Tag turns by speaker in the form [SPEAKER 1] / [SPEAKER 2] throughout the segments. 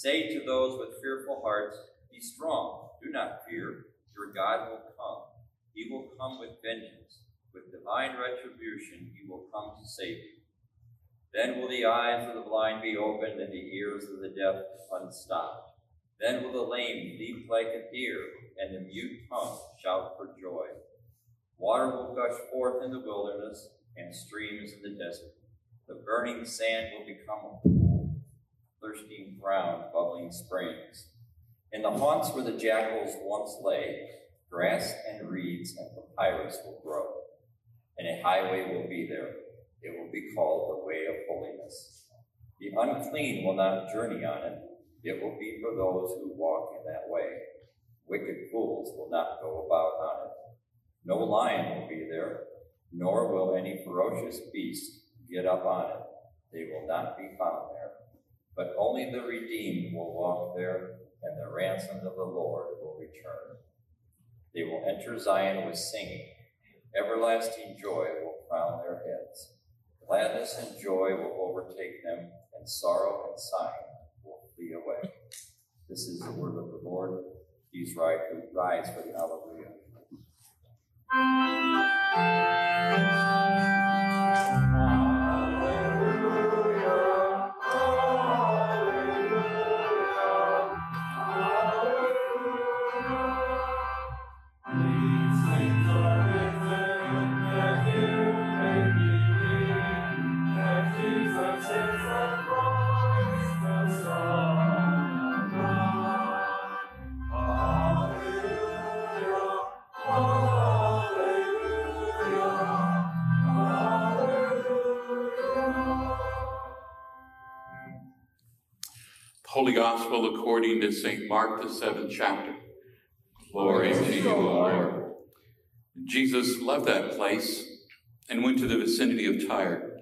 [SPEAKER 1] Say to those with fearful hearts, Be strong, do not fear. Your God will come. He will come with vengeance. With divine retribution, he will come to save you. Then will the eyes of the blind be opened and the ears of the deaf unstopped. Then will the lame leap like a deer, and the mute tongue shout for joy. Water will gush forth in the wilderness, and streams in the desert. The burning sand will become a pool, thirsting ground, bubbling springs. In the haunts where the jackals once lay, grass and reeds and papyrus will grow, and a highway will be there. It will be called the way of holiness. The unclean will not journey on it. It will be for those who walk in that way. Wicked fools will not go about on it. No lion will be there, nor will any ferocious beast get up on it. They will not be found there. But only the redeemed will walk there, and the ransomed of the Lord will return. They will enter Zion with singing. Everlasting joy will crown their heads. Gladness and joy will overtake them, and sorrow and sighing will flee away. This is the word of the Lord. Please rise for the Alleluia.
[SPEAKER 2] Gospel according to St. Mark, the seventh chapter. Glory to you, Lord. Jesus left that place and went to the vicinity of Tyre.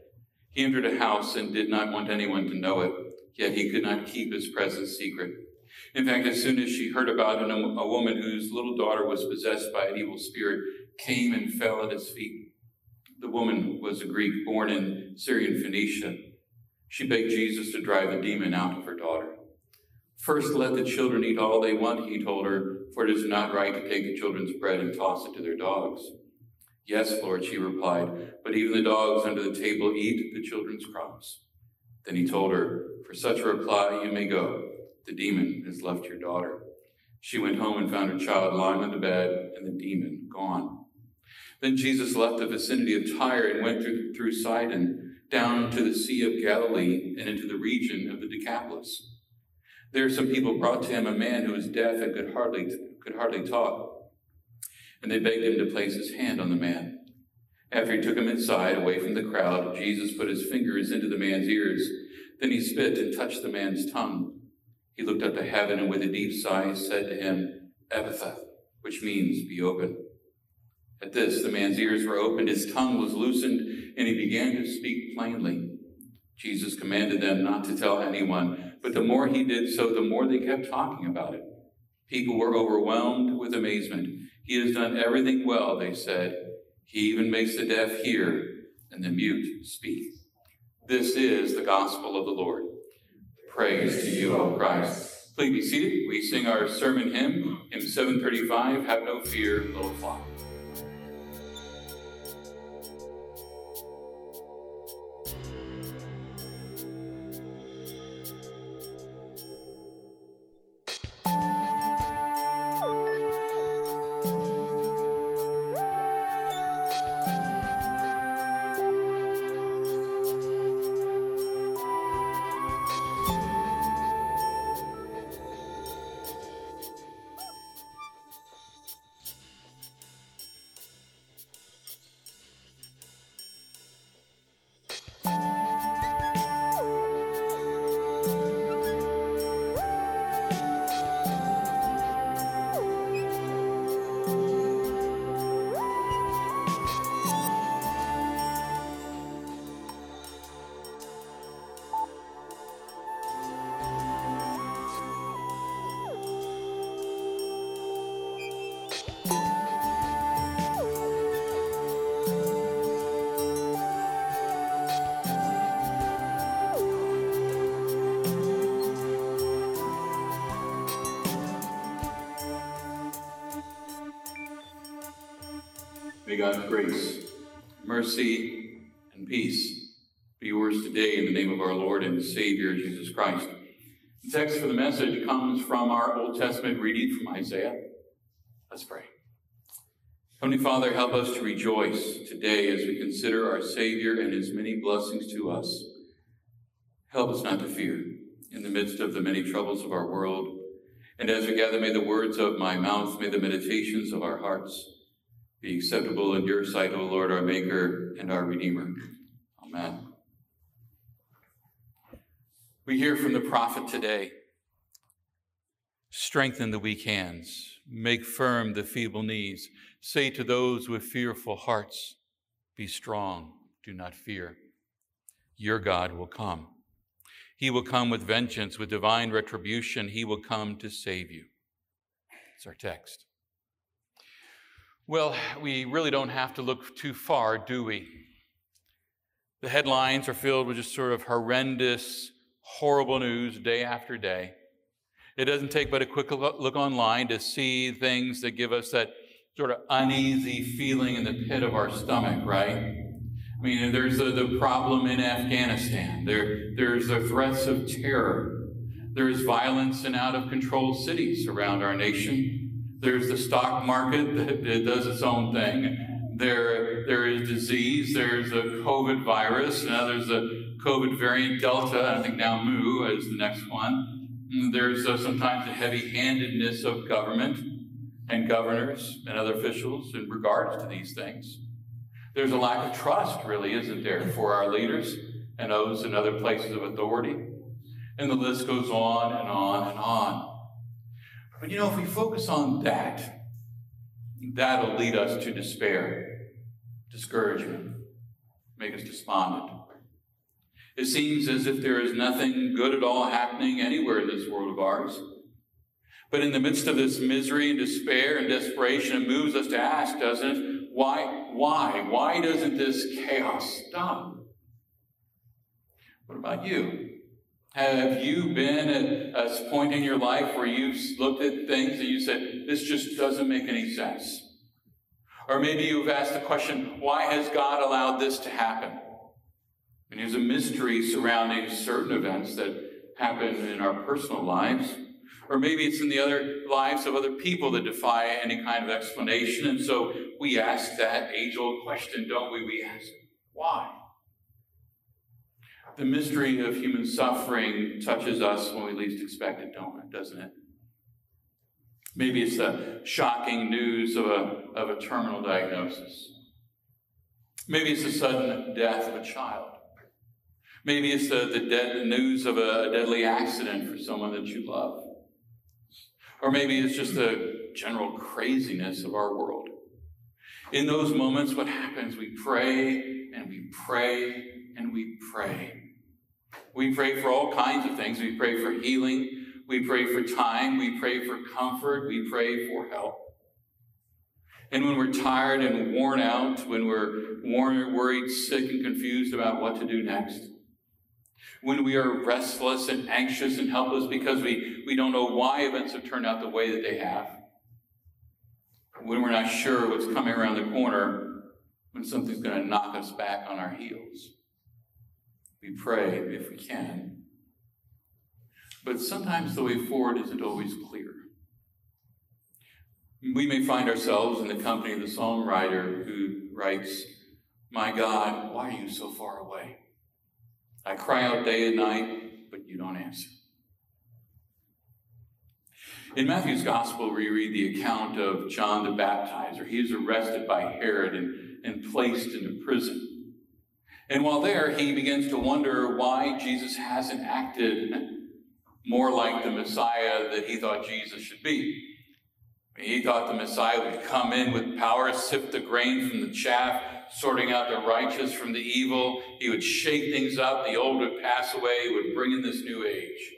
[SPEAKER 2] He entered a house and did not want anyone to know it, yet he could not keep his presence secret. In fact, as soon as she heard about it, a woman whose little daughter was possessed by an evil spirit came and fell at his feet. The woman was a Greek born in Syrian Phoenicia. She begged Jesus to drive a demon out of her daughter. First, let the children eat all they want, he told her, for it is not right to take the children's bread and toss it to their dogs. Yes, Lord, she replied, but even the dogs under the table eat the children's crumbs. Then he told her, For such a reply you may go. The demon has left your daughter. She went home and found her child lying on the bed and the demon gone. Then Jesus left the vicinity of Tyre and went through, through Sidon down to the Sea of Galilee and into the region of the Decapolis. There some people brought to him a man who was deaf and could hardly, could hardly talk. And they begged him to place his hand on the man. After he took him inside, away from the crowd, Jesus put his fingers into the man's ears. Then he spit and touched the man's tongue. He looked up to heaven and with a deep sigh said to him, Ephphatha, which means be open. At this, the man's ears were opened, his tongue was loosened, and he began to speak plainly. Jesus commanded them not to tell anyone, but the more he did so, the more they kept talking about it. People were overwhelmed with amazement. He has done everything well, they said. He even makes the deaf hear and the mute speak. This is the gospel of the Lord. Praise to you, O Christ. Please be seated. We sing our sermon hymn, hymn 735, Have No Fear, Little Flock. May God's grace, mercy, and peace be yours today in the name of our Lord and Savior Jesus Christ. The text for the message comes from our Old Testament reading from Isaiah. Let's pray. Heavenly Father, help us to rejoice today as we consider our Savior and his many blessings to us. Help us not to fear in the midst of the many troubles of our world. And as we gather, may the words of my mouth, may the meditations of our hearts, be acceptable in your sight, O Lord, our Maker and our Redeemer. Amen. We hear from the prophet today strengthen the weak hands, make firm the feeble knees. Say to those with fearful hearts, Be strong, do not fear. Your God will come. He will come with vengeance, with divine retribution. He will come to save you. It's our text. Well, we really don't have to look too far, do we? The headlines are filled with just sort of horrendous, horrible news day after day. It doesn't take but a quick look online to see things that give us that sort of uneasy feeling in the pit of our stomach, right? I mean, there's the, the problem in Afghanistan. There, there's the threats of terror. There's violence in out of control cities around our nation. There's the stock market that, that does its own thing. There, there is disease. There's a COVID virus. Now there's a COVID variant Delta. I think now Mu is the next one. There's uh, sometimes the heavy-handedness of government and governors and other officials in regards to these things. There's a lack of trust, really, isn't there, for our leaders and those in other places of authority. And the list goes on and on and on. But you know, if we focus on that, that'll lead us to despair, discouragement, make us despondent. It seems as if there is nothing good at all happening anywhere in this world of ours. But in the midst of this misery and despair and desperation, it moves us to ask, doesn't it? Why, why, why doesn't this chaos stop? What about you? Have you been at a point in your life where you've looked at things and you said, this just doesn't make any sense? Or maybe you've asked the question, why has God allowed this to happen? And there's a mystery surrounding certain events that happen in our personal lives. Or maybe it's in the other lives of other people that defy any kind of explanation. And so we ask that age old question, don't we? We ask, why? The mystery of human suffering touches us when we least expect it, don't it? Doesn't it? Maybe it's the shocking news of a, of a terminal diagnosis. Maybe it's the sudden death of a child. Maybe it's the, the dead news of a deadly accident for someone that you love. Or maybe it's just the general craziness of our world. In those moments, what happens? We pray and we pray and we pray. We pray for all kinds of things. We pray for healing. We pray for time. We pray for comfort. We pray for help. And when we're tired and worn out, when we're worn, worried, sick, and confused about what to do next, when we are restless and anxious and helpless because we, we don't know why events have turned out the way that they have, when we're not sure what's coming around the corner, when something's going to knock us back on our heels. We pray if we can. But sometimes the way forward isn't always clear. We may find ourselves in the company of the psalm writer who writes, My God, why are you so far away? I cry out day and night, but you don't answer. In Matthew's Gospel, we read the account of John the Baptizer. He is arrested by Herod and, and placed into prison. And while there, he begins to wonder why Jesus hasn't acted more like the Messiah that he thought Jesus should be. He thought the Messiah would come in with power, sift the grain from the chaff, sorting out the righteous from the evil. He would shake things up. The old would pass away. He would bring in this new age.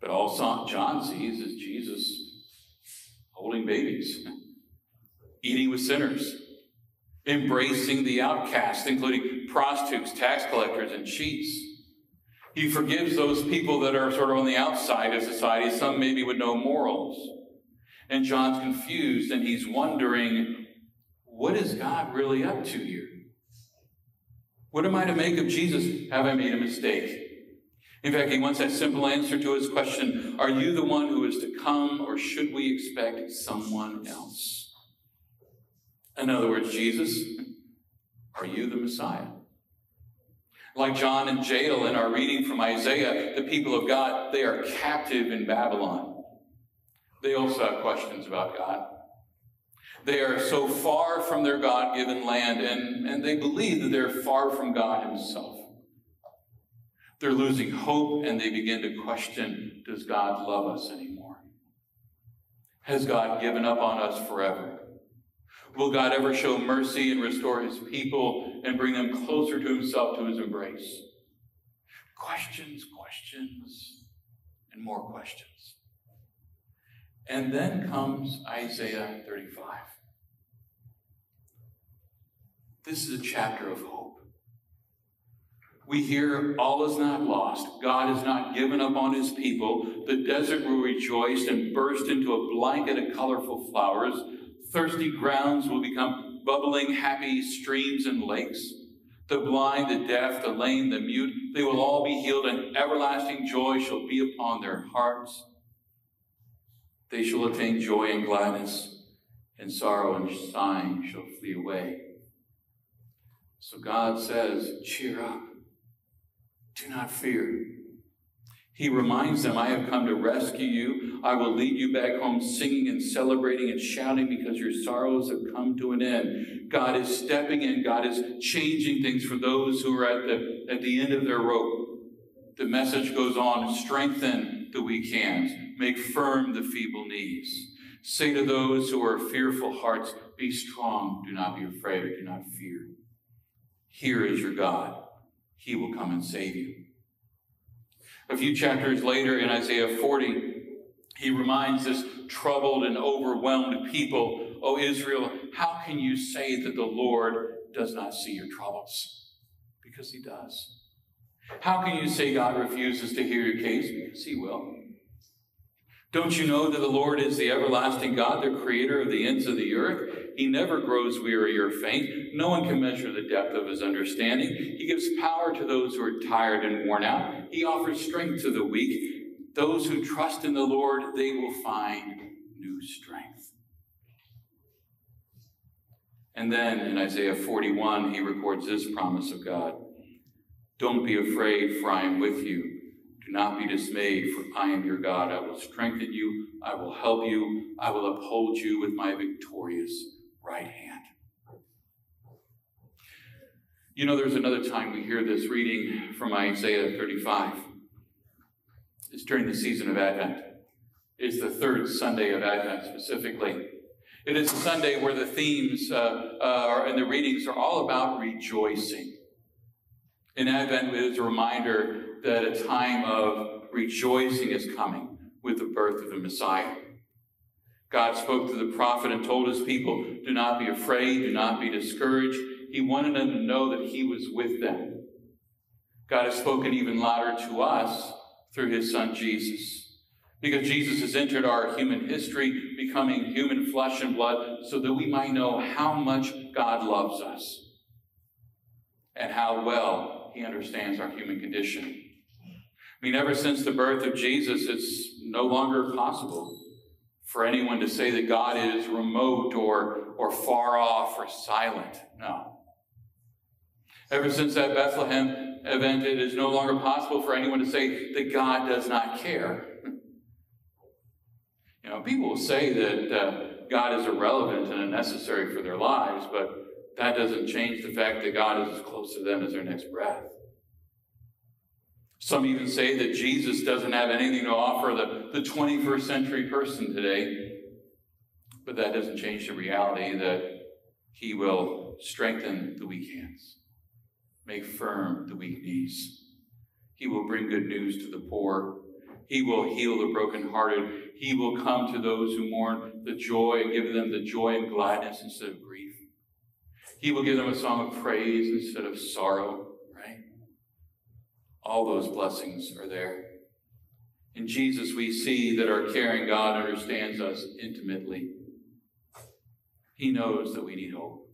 [SPEAKER 2] But all John sees is Jesus holding babies, eating with sinners, embracing the outcast, including prostitutes, tax collectors, and cheats. He forgives those people that are sort of on the outside of society, some maybe with no morals. And John's confused and he's wondering what is God really up to here? What am I to make of Jesus? Have I made a mistake? In fact, he wants that simple answer to his question Are you the one who is to come, or should we expect someone else? In other words, Jesus, are you the Messiah? Like John in jail in our reading from Isaiah, the people of God, they are captive in Babylon. They also have questions about God. They are so far from their God given land, and, and they believe that they're far from God Himself. They're losing hope, and they begin to question Does God love us anymore? Has God given up on us forever? Will God ever show mercy and restore His people and bring them closer to Himself, to His embrace? Questions, questions, and more questions. And then comes Isaiah 35. This is a chapter of hope. We hear all is not lost. God has not given up on his people. The desert will rejoice and burst into a blanket of colorful flowers. Thirsty grounds will become bubbling, happy streams and lakes. The blind, the deaf, the lame, the mute, they will all be healed, and everlasting joy shall be upon their hearts. They shall attain joy and gladness, and sorrow and sighing shall flee away. So God says, Cheer up. Do not fear. He reminds them, I have come to rescue you. I will lead you back home singing and celebrating and shouting because your sorrows have come to an end. God is stepping in. God is changing things for those who are at the, at the end of their rope. the message goes on strengthen the weak hands, make firm the feeble knees. Say to those who are fearful hearts, Be strong, do not be afraid, do not fear. Here is your God. He will come and save you. A few chapters later in Isaiah 40, he reminds this troubled and overwhelmed people, O Israel, how can you say that the Lord does not see your troubles? Because he does. How can you say God refuses to hear your case? Because he will. Don't you know that the Lord is the everlasting God, the creator of the ends of the earth? He never grows weary or faint. No one can measure the depth of his understanding. He gives power to those who are tired and worn out. He offers strength to the weak. Those who trust in the Lord, they will find new strength. And then in Isaiah 41, he records this promise of God Don't be afraid, for I am with you. Do not be dismayed, for I am your God. I will strengthen you. I will help you. I will uphold you with my victorious right hand. You know, there's another time we hear this reading from Isaiah 35. It's during the season of Advent. It's the third Sunday of Advent specifically. It is a Sunday where the themes uh, uh, and the readings are all about rejoicing. In Advent, it is a reminder that a time of rejoicing is coming with the birth of the Messiah. God spoke to the prophet and told his people, Do not be afraid, do not be discouraged. He wanted them to know that he was with them. God has spoken even louder to us through his son Jesus. Because Jesus has entered our human history, becoming human flesh and blood, so that we might know how much God loves us and how well he understands our human condition. I mean, ever since the birth of Jesus, it's no longer possible for anyone to say that God is remote or, or far off or silent. No. Ever since that Bethlehem event, it is no longer possible for anyone to say that God does not care. You know, people will say that uh, God is irrelevant and unnecessary for their lives, but that doesn't change the fact that God is as close to them as their next breath. Some even say that Jesus doesn't have anything to offer the, the 21st century person today. But that doesn't change the reality that he will strengthen the weak hands, make firm the weak knees. He will bring good news to the poor. He will heal the brokenhearted. He will come to those who mourn the joy give them the joy and gladness instead of grief. He will give them a song of praise instead of sorrow. All those blessings are there. In Jesus, we see that our caring God understands us intimately. He knows that we need hope.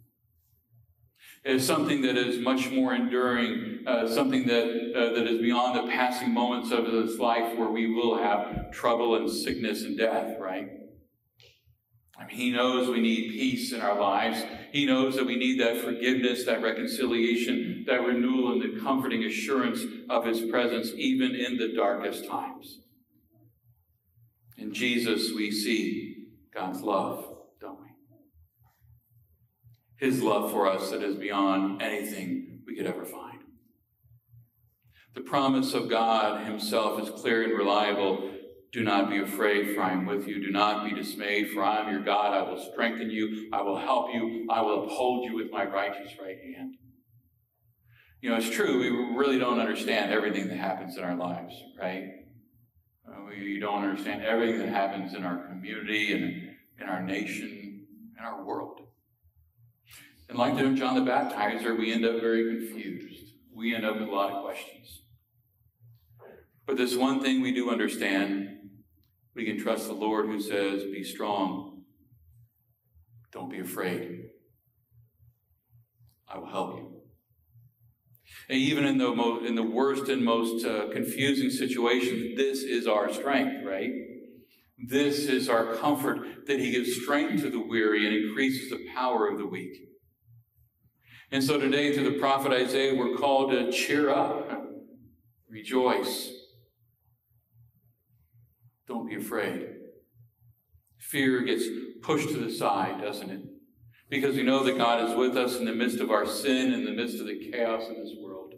[SPEAKER 2] It is something that is much more enduring, uh, something that, uh, that is beyond the passing moments of this life where we will have trouble and sickness and death, right? I mean, he knows we need peace in our lives. He knows that we need that forgiveness, that reconciliation, that renewal, and the comforting assurance of His presence, even in the darkest times. In Jesus, we see God's love, don't we? His love for us that is beyond anything we could ever find. The promise of God Himself is clear and reliable do not be afraid, for I am with you. Do not be dismayed, for I am your God. I will strengthen you. I will help you. I will uphold you with my righteous right hand. You know, it's true, we really don't understand everything that happens in our lives, right? Uh, we don't understand everything that happens in our community and in our nation and our world. And like John the Baptizer, we end up very confused. We end up with a lot of questions. But there's one thing we do understand we can trust the Lord who says, Be strong. Don't be afraid. I will help you. And even in the, most, in the worst and most uh, confusing situations, this is our strength, right? This is our comfort that He gives strength to the weary and increases the power of the weak. And so today, through the prophet Isaiah, we're called to cheer up, rejoice, don't be afraid. Fear gets pushed to the side, doesn't it? Because we know that God is with us in the midst of our sin, in the midst of the chaos in this world.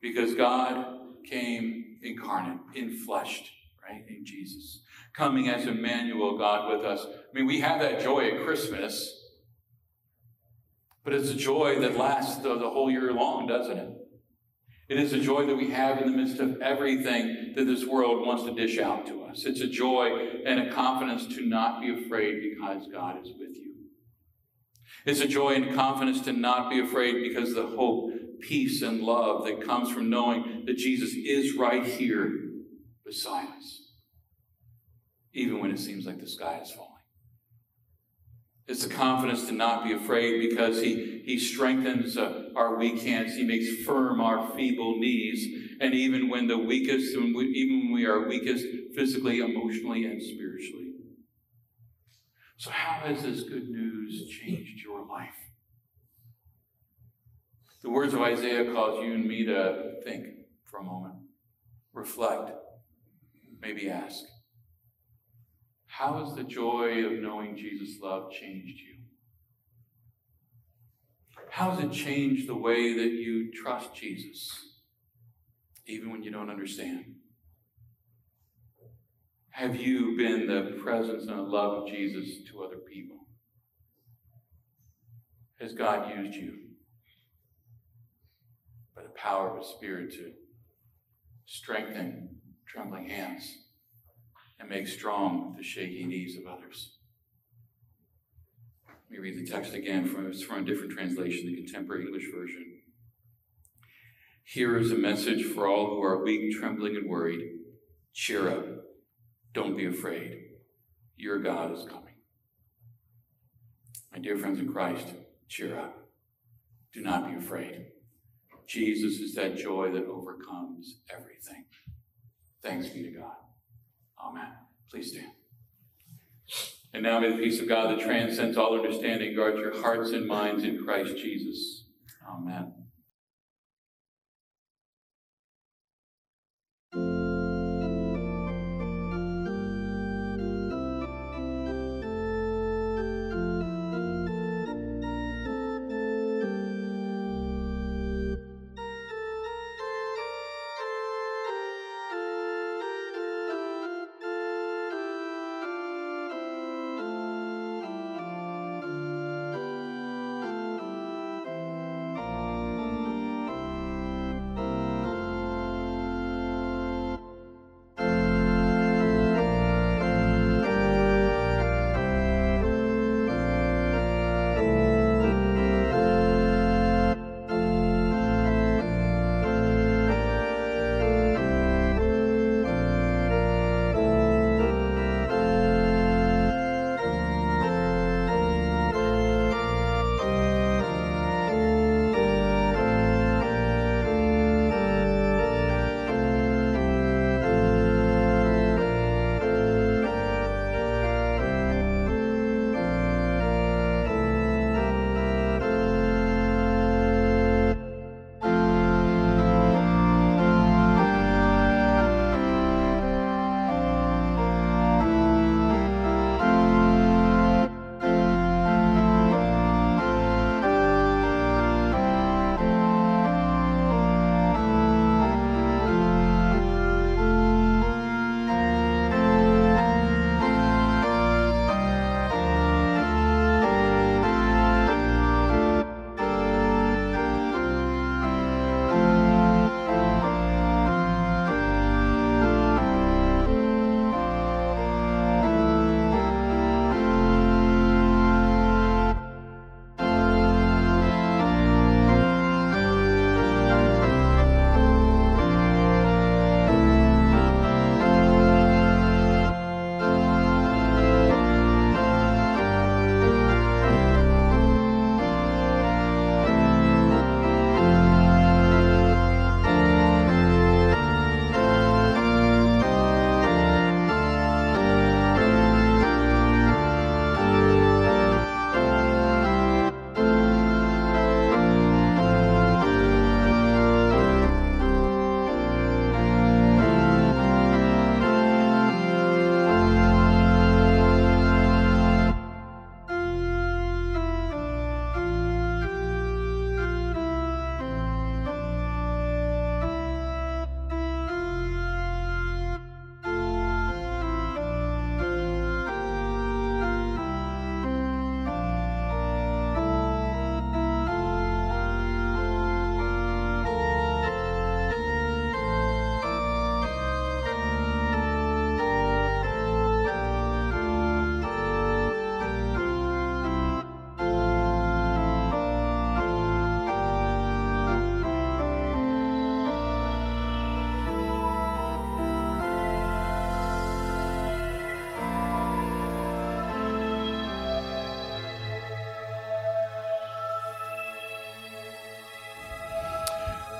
[SPEAKER 2] Because God came incarnate, infleshed, right, in Jesus, coming as Emmanuel, God with us. I mean, we have that joy at Christmas, but it's a joy that lasts the, the whole year long, doesn't it? It is a joy that we have in the midst of everything that this world wants to dish out to us. It's a joy and a confidence to not be afraid because God is with you. It's a joy and confidence to not be afraid because the hope, peace, and love that comes from knowing that Jesus is right here beside us, even when it seems like the sky is falling. It's the confidence to not be afraid because he, he strengthens uh, our weak hands. He makes firm our feeble knees. And even when the weakest, even when we are weakest physically, emotionally, and spiritually. So, how has this good news changed your life? The words of Isaiah cause you and me to think for a moment, reflect, maybe ask. How has the joy of knowing Jesus' love changed you? How has it changed the way that you trust Jesus, even when you don't understand? Have you been the presence and the love of Jesus to other people? Has God used you by the power of His Spirit to strengthen trembling hands? and make strong the shaky knees of others. Let me read the text again from, from a different translation, the Contemporary English Version. Here is a message for all who are weak, trembling, and worried. Cheer up. Don't be afraid. Your God is coming. My dear friends in Christ, cheer up. Do not be afraid. Jesus is that joy that overcomes everything. Thanks be to God. Amen. Please stand. And now may the peace of God that transcends all understanding guard your hearts and minds in Christ Jesus. Amen.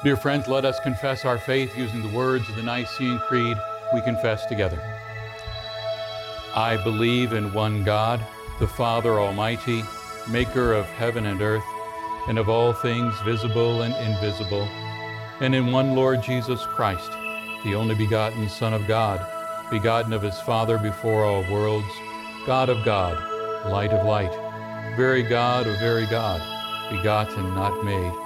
[SPEAKER 2] Dear friends, let us confess our faith using the words of the Nicene Creed we confess together. I believe in one God, the Father Almighty, maker of heaven and earth, and of all things visible and invisible, and in one Lord Jesus Christ, the only begotten Son of God, begotten of his Father before all worlds, God of God, light of light, very God of very God, begotten, not made,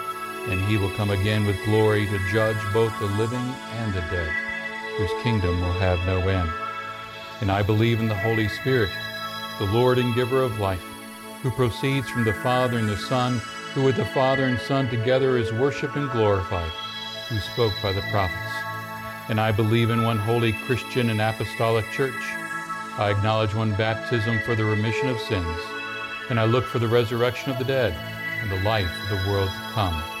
[SPEAKER 2] And he will come again with glory to judge both the living and the dead, whose kingdom will have no end. And I believe in the Holy Spirit the Lord and giver of life, who proceeds from the Father and the Son, who with the Father and Son together is worshiped and glorified, who spoke by the prophets. And I believe in one holy Christian and apostolic church. I acknowledge one baptism for the remission of sins, and I look for the resurrection of the dead and the life of the world to come.